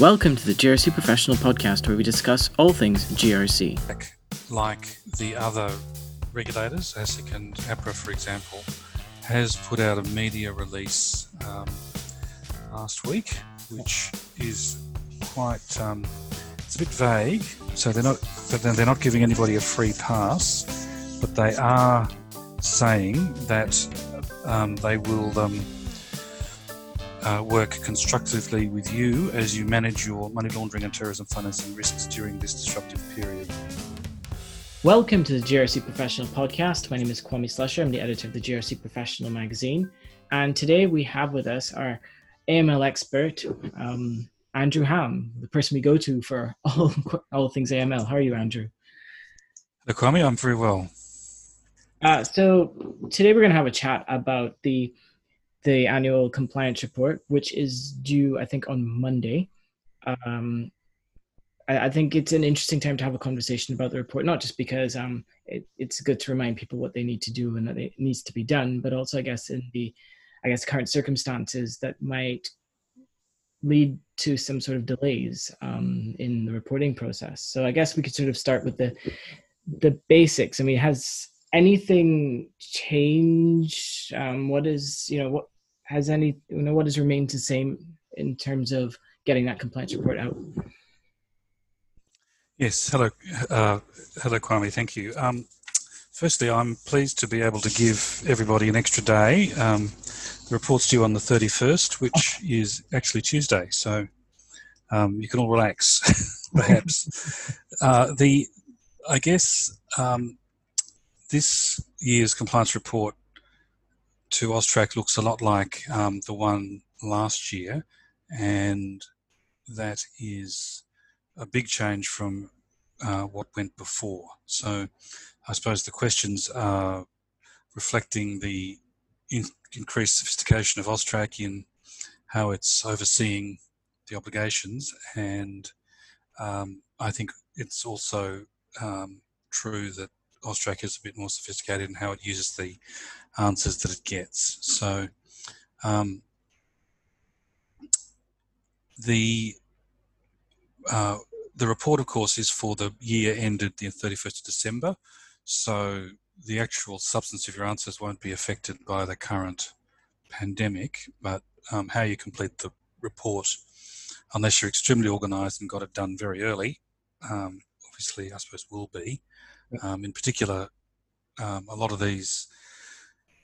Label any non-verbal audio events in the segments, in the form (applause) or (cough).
Welcome to the GRC Professional Podcast, where we discuss all things GRC. Like the other regulators, ASIC and APRA, for example, has put out a media release um, last week, which is quite um, it's a bit vague. So they're not they're not giving anybody a free pass, but they are saying that um, they will um, uh, work constructively with you as you manage your money laundering and terrorism financing risks during this disruptive period. Welcome to the GRC Professional Podcast. My name is Kwame Slusher. I'm the editor of the GRC Professional magazine. And today we have with us our AML expert, um, Andrew Ham, the person we go to for all, (laughs) all things AML. How are you, Andrew? Hello, Kwame. I'm very well. Uh, so today we're going to have a chat about the the annual compliance report, which is due, I think, on Monday. Um, I, I, think it's an interesting time to have a conversation about the report, not just because um, it, it's good to remind people what they need to do and that it needs to be done, but also, I guess, in the, I guess, current circumstances that might lead to some sort of delays um, in the reporting process. So I guess we could sort of start with the the basics. I mean, has anything changed? Um, what is you know what has any you know what has remained the same in terms of getting that compliance report out? Yes, hello, uh, hello, Kwame. Thank you. Um, firstly, I'm pleased to be able to give everybody an extra day. Um, the report's due on the 31st, which is actually Tuesday, so um, you can all relax, (laughs) perhaps. uh, the, I guess, um, this year's compliance report to Austrac looks a lot like um, the one last year, and that is a big change from uh, what went before. So, I suppose the questions are reflecting the in- increased sophistication of Austrac in how it's overseeing the obligations, and um, I think it's also um, true that Austrac is a bit more sophisticated in how it uses the answers that it gets. So um, the uh, the report, of course, is for the year ended the 31st of December. So the actual substance of your answers won't be affected by the current pandemic, but um, how you complete the report, unless you're extremely organised and got it done very early, um, obviously, I suppose will be. Um, in particular, um, a lot of these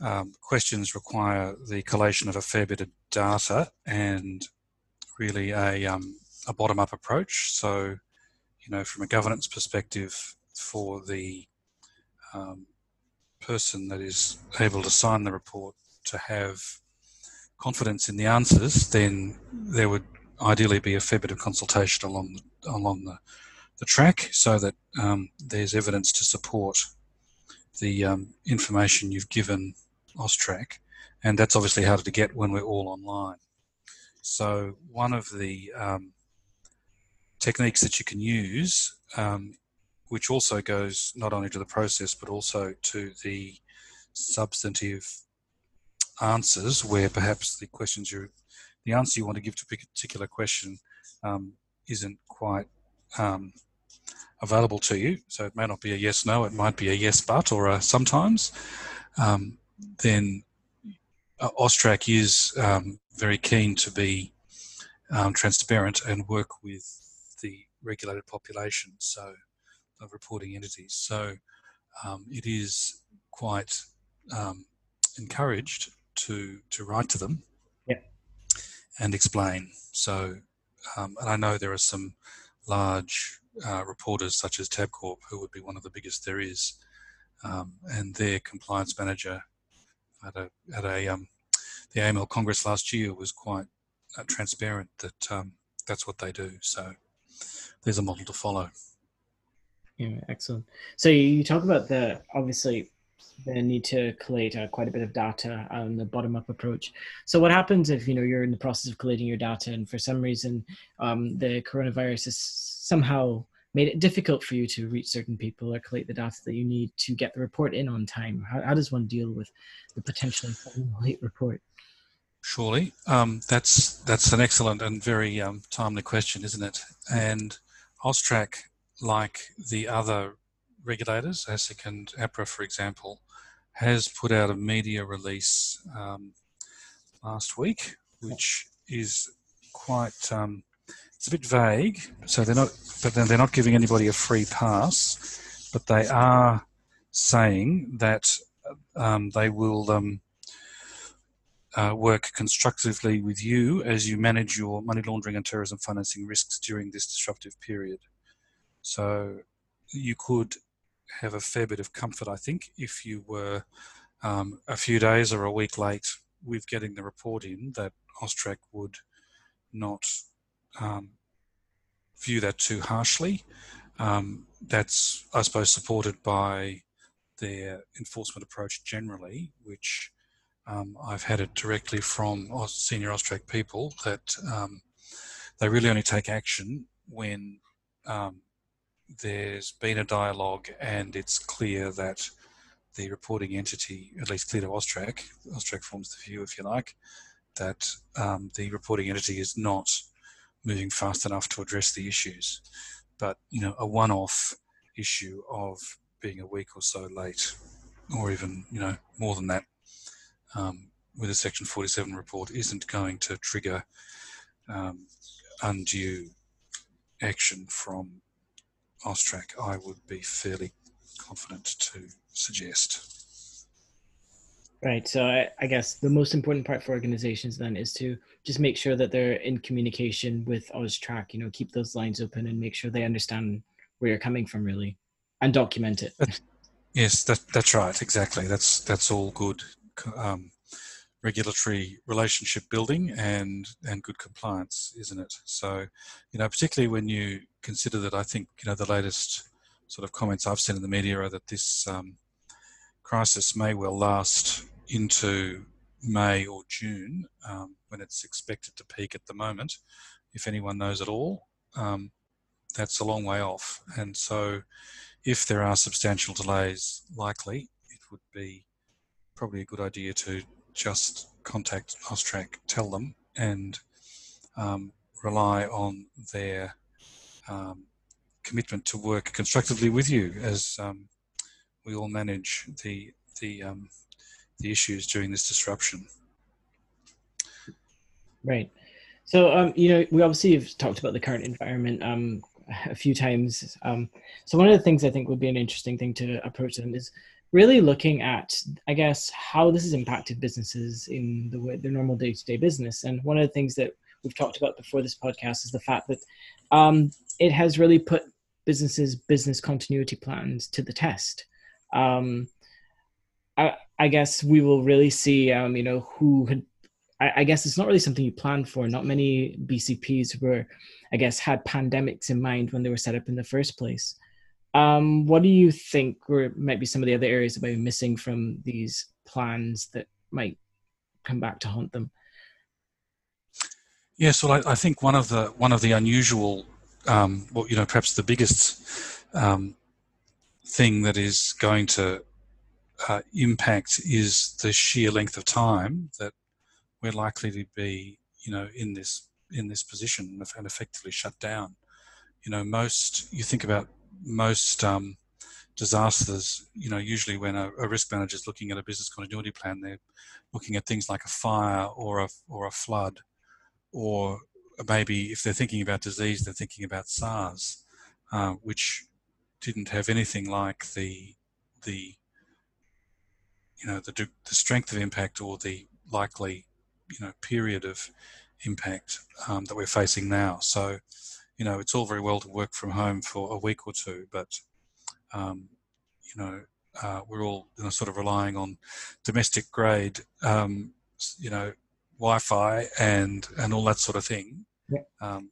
um, questions require the collation of a fair bit of data and really a, um, a bottom up approach. So, you know, from a governance perspective, for the um, person that is able to sign the report to have confidence in the answers, then there would ideally be a fair bit of consultation along the, along the, the track so that um, there's evidence to support the um, information you've given Austrac, and that's obviously harder to get when we're all online. So one of the um, techniques that you can use, um, which also goes not only to the process but also to the substantive answers, where perhaps the questions you, the answer you want to give to a particular question um, isn't quite um, available to you. So it may not be a yes no, it might be a yes but or a sometimes. Um, then uh, Austrac is um, very keen to be um, transparent and work with the regulated population, so of reporting entities. So um, it is quite um, encouraged to to write to them yeah. and explain. So, um, and I know there are some large uh, reporters such as Tabcorp, who would be one of the biggest there is, um, and their compliance manager at a at a um, the AML Congress last year was quite uh, transparent that um, that's what they do. So there's a model to follow. Yeah, excellent. So you talk about the obviously the need to collate uh, quite a bit of data on the bottom-up approach. So what happens if you know you're in the process of collating your data and for some reason um, the coronavirus is somehow made it difficult for you to reach certain people or collect the data that you need to get the report in on time? How, how does one deal with the potentially late report? Surely, um, that's that's an excellent and very um, timely question, isn't it? And Austrac, like the other regulators, ASIC and APRA, for example, has put out a media release um, last week, which is quite um, it's a bit vague. So they're not, but they're not giving anybody a free pass, but they are saying that um, they will um, uh, work constructively with you as you manage your money laundering and terrorism financing risks during this disruptive period. So you could have a fair bit of comfort, I think, if you were um, a few days or a week late with getting the report in, that Austrac would not um, view that too harshly. Um, that's, I suppose, supported by their enforcement approach generally, which um, I've had it directly from senior Austrac people that um, they really only take action when um, there's been a dialogue and it's clear that the reporting entity, at least clear to Austrac, Austrac forms the view, if you like, that um, the reporting entity is not moving fast enough to address the issues. But you know, a one-off issue of being a week or so late, or even you know more than that, um, with a Section 47 report isn't going to trigger um, undue action from Austrac. I would be fairly confident to suggest. Right. So I, I, guess the most important part for organizations then is to just make sure that they're in communication with Austrac, you know, keep those lines open and make sure they understand where you're coming from really and document it. yes, that, that's right. Exactly. That's, that's all good. Um, regulatory relationship building and and good compliance, isn't it? So, you know, particularly when you consider that, I think you know the latest sort of comments I've seen in the media are that this um, crisis may well last into May or June um, when it's expected to peak at the moment. If anyone knows at all, um, that's a long way off. And so, if there are substantial delays likely, it would be probably a good idea to just contact Austrac, tell them, and um, rely on their um, commitment to work constructively with you as um, we all manage the the um, the issues during this disruption. Right. So, um, you know, we obviously have talked about the current environment um, a few times. Um, so, one of the things I think would be an interesting thing to approach them is really looking at, I guess, how this has impacted businesses in the way, their normal day-to-day business. And one of the things that we've talked about before this podcast is the fact that um, it has really put businesses' business continuity plans to the test. Um, I, I, guess we will really see, um, you know, who had. I, I guess it's not really something you plan for. Not many BCPs were, I guess, had pandemics in mind when they were set up in the first place. Um, what do you think were might be some of the other areas that might be missing from these plans that might come back to haunt them? Yes, well, I, I think one of the one of the unusual, um, well, you know, perhaps the biggest um, thing that is going to uh, impact is the sheer length of time that we're likely to be, you know, in this in this position and effectively shut down. You know, most you think about most um, disasters, you know, usually when a, a, risk manager is looking at a business continuity plan, they're looking at things like a fire or a or a flood, or maybe if they're thinking about disease, they're thinking about SARS, uh, which didn't have anything like the the you know the the strength of impact or the likely you know period of impact um, that we're facing now. So you know, it's all very well to work from home for a week or two, but um, you know, uh, we're all you know, sort of relying on domestic grade, um, you know, Wi-Fi and and all that sort of thing. Yeah. Um,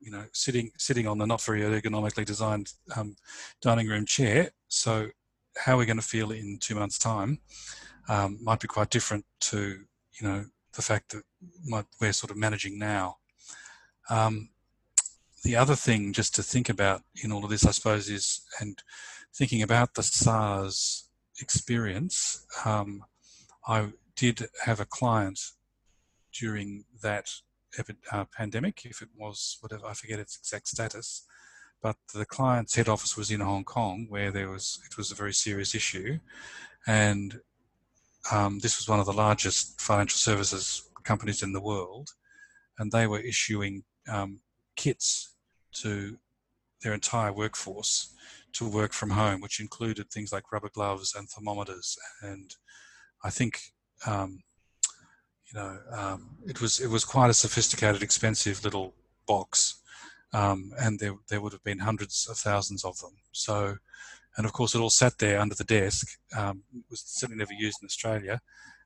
you know, sitting sitting on the not very ergonomically designed um, dining room chair. So, how we're going to feel in two months' time um, might be quite different to you know the fact that we're sort of managing now. Um, the other thing just to think about in all of this, I suppose, is and thinking about the SARS experience. Um, I did have a client during that uh, pandemic, if it was whatever, I forget its exact status. But the client's head office was in Hong Kong, where there was it was a very serious issue, and um, this was one of the largest financial services companies in the world, and they were issuing um, kits to their entire workforce to work from home, which included things like rubber gloves and thermometers. And I think, um, you know, um, it was it was quite a sophisticated, expensive little box, um, and there there would have been hundreds of thousands of them. So, and of course, it all sat there under the desk. Um, it was certainly never used in Australia,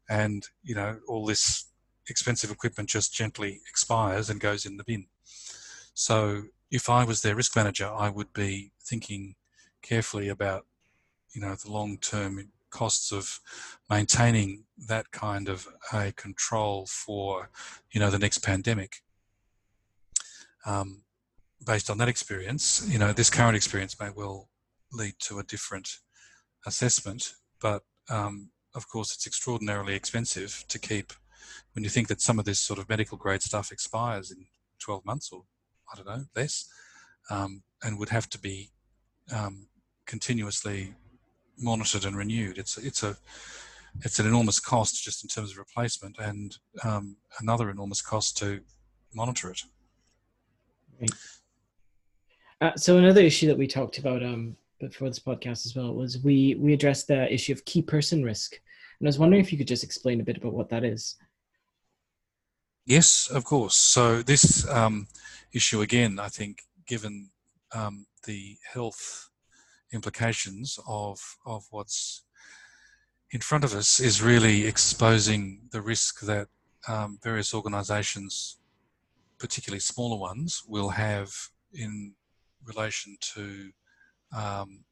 and you know, all this expensive equipment just gently expires and goes in the bin. So if I was their risk manager, I would be thinking carefully about, you know, the long-term costs of maintaining that kind of a control for, you know, the next pandemic. Um, based on that experience, you know, this current experience may well lead to a different assessment, but um, of course, it's extraordinarily expensive to keep when you think that some of this sort of medical grade stuff expires in 12 months or I don't know, less, um, and would have to be um, continuously monitored and renewed. It's it's a it's an enormous cost just in terms of replacement, and um, another enormous cost to monitor it. Right. Uh, so another issue that we talked about um, before this podcast as well was we we addressed the issue of key person risk, and I was wondering if you could just explain a bit about what that is. Yes, of course. So this um, issue again, I think, given um, the health implications of of what's in front of us, is really exposing the risk that um, various organisations, particularly smaller ones, will have in relation to um,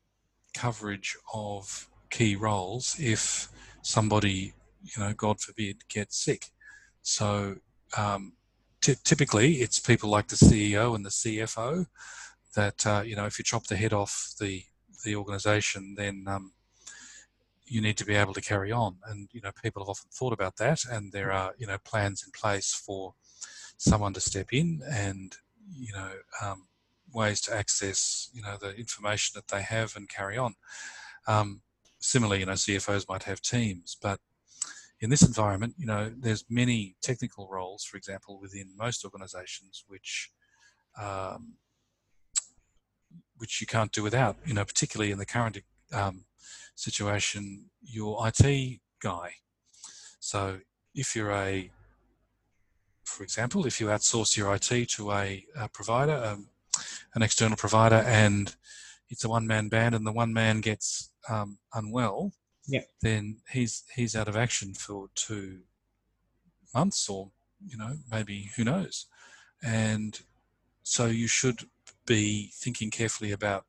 coverage of key roles if somebody, you know, God forbid, gets sick. So um, t- typically it's people like the CEO and the CFO that uh, you know if you chop the head off the the organization then um, you need to be able to carry on. And you know people have often thought about that and there are you know plans in place for someone to step in and you know um, ways to access you know the information that they have and carry on. Um, similarly you know cfos might have teams but in this environment, you know, there's many technical roles, for example, within most organisations, which um, which you can't do without. You know, particularly in the current um, situation, your IT guy. So if you're a, for example, if you outsource your IT to a, a provider, um, an external provider, and it's a one-man band, and the one man gets um, unwell, yeah. then he's he's out of action for two months or you know maybe who knows and so you should be thinking carefully about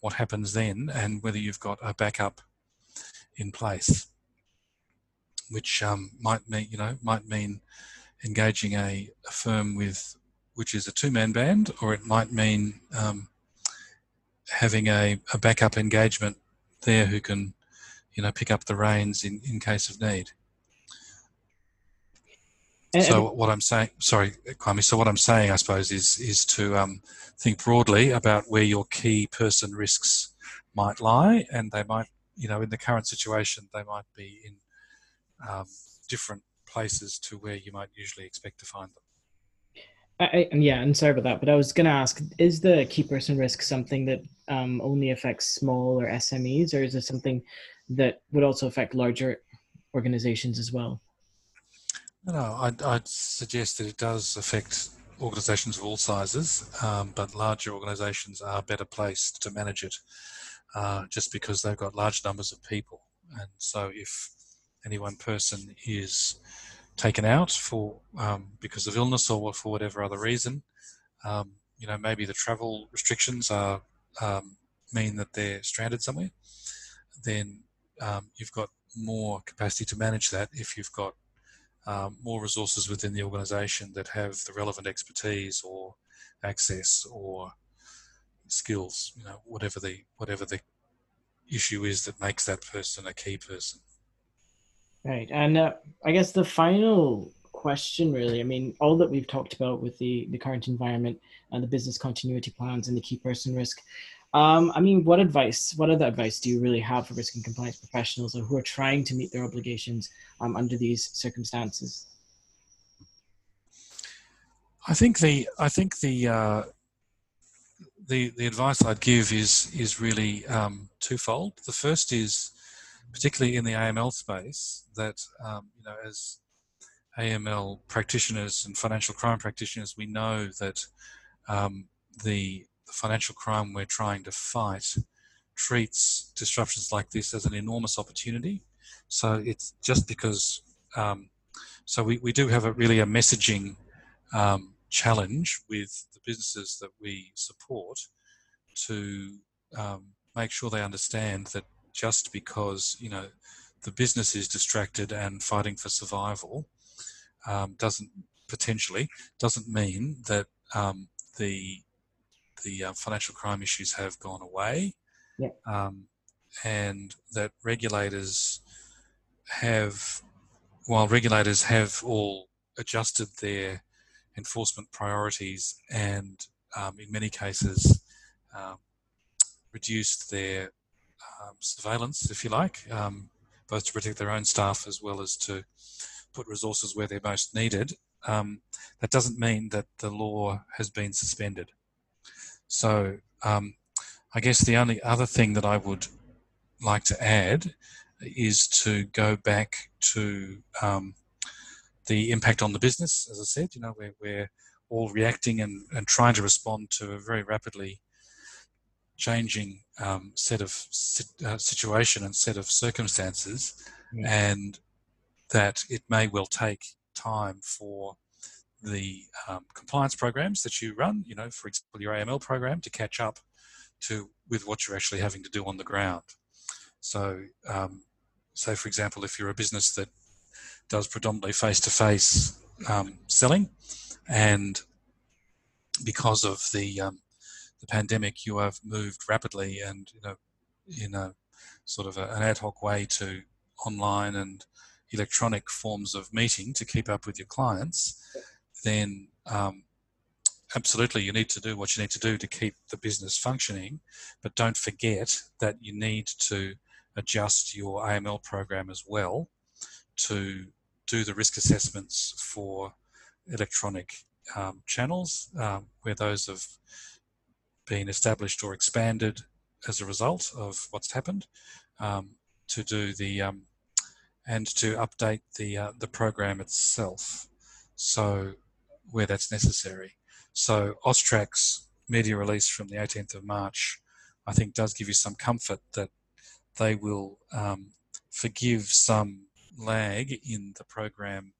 what happens then and whether you've got a backup in place which um, might mean you know might mean engaging a, a, firm with which is a two-man band or it might mean um, having a, a backup engagement there who can you know, pick up the reins in, in case of need. And, so what I'm saying, sorry, Kwame. So what I'm saying, I suppose, is is to um, think broadly about where your key person risks might lie, and they might, you know, in the current situation, they might be in um, different places to where you might usually expect to find them. I, yeah, and sorry about that, but I was going to ask: Is the key person risk something that um, only affects small or SMEs, or is it something that would also affect larger organizations as well? No, I'd, I'd suggest that it does affect organizations of all sizes, um, but larger organizations are better placed to manage it uh, just because they've got large numbers of people. And so if any one person is taken out for um, because of illness or for whatever other reason, um, you know, maybe the travel restrictions are um, mean that they're stranded somewhere, then um, you've got more capacity to manage that if you've got um, more resources within the organisation that have the relevant expertise or access or skills. You know, whatever the whatever the issue is that makes that person a key person. Right, and uh, I guess the final question, really. I mean, all that we've talked about with the, the current environment and the business continuity plans and the key person risk. Um, I mean, what advice, what other advice do you really have for risk and compliance professionals or who are trying to meet their obligations um, under these circumstances? I think the I think the uh, the the advice I'd give is is really um, twofold. The first is particularly in the AML space that um, you know as AML practitioners and financial crime practitioners, we know that um, the, the, financial crime we're trying to fight treats disruptions like this as an enormous opportunity. So it's just because, um, so we, we do have a really a messaging um, challenge with the businesses that we support to um, make sure they understand that just because, you know, the business is distracted and fighting for survival, um, doesn't potentially doesn't mean that um, the the uh, financial crime issues have gone away, yeah. um, and that regulators have, while regulators have all adjusted their enforcement priorities and um, in many cases um, reduced their um, surveillance, if you like, both to protect their own staff as well as to put resources where they're most needed, um, that doesn't mean that the law has been suspended. So um, I guess the only other thing that I would like to add is to go back to um, the impact on the business. As I said, you know, we're, we're all reacting and, and trying to respond to a very rapidly changing um, set of uh, situation and set of circumstances. Mm. And that it may well take time for the um, compliance programs that you run, you know, for example, your AML program to catch up to with what you're actually having to do on the ground. So, um, say for example, if you're a business that does predominantly face-to-face um, selling, and because of the um, the pandemic, you have moved rapidly and you know in a sort of a, an ad hoc way to online and electronic forms of meeting to keep up with your clients, then um, absolutely you need to do what you need to do to keep the business functioning. But don't forget that you need to adjust your AML program as well to do the risk assessments for electronic um, channels um, where those have been established or expanded as a result of what's happened um, to do the um, and to update the uh, the program itself. So where that's necessary. So Austrac's media release from the 18th of March, I think, does give you some comfort that they will um, forgive some lag in the program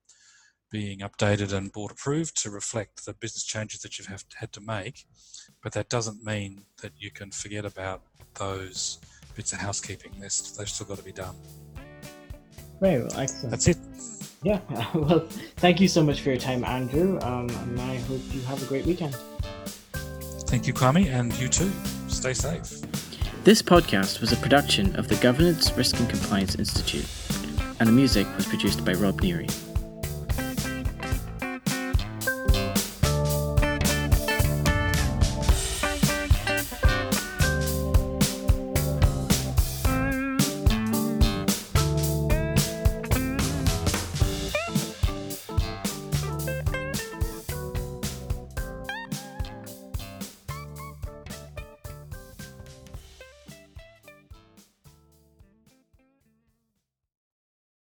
being updated and board approved to reflect the business changes that you've have, had to make. But that doesn't mean that you can forget about those bits of housekeeping. They've still got to be done. Very well, excellent. That's it. Yeah, (laughs) well, thank you so much for your time, Andrew, um, and I hope you have a great weekend. Thank you, Kwame, and you too. Stay safe. This podcast was a production of the Governance, Risk and Compliance Institute, and the music was produced by Rob Neary.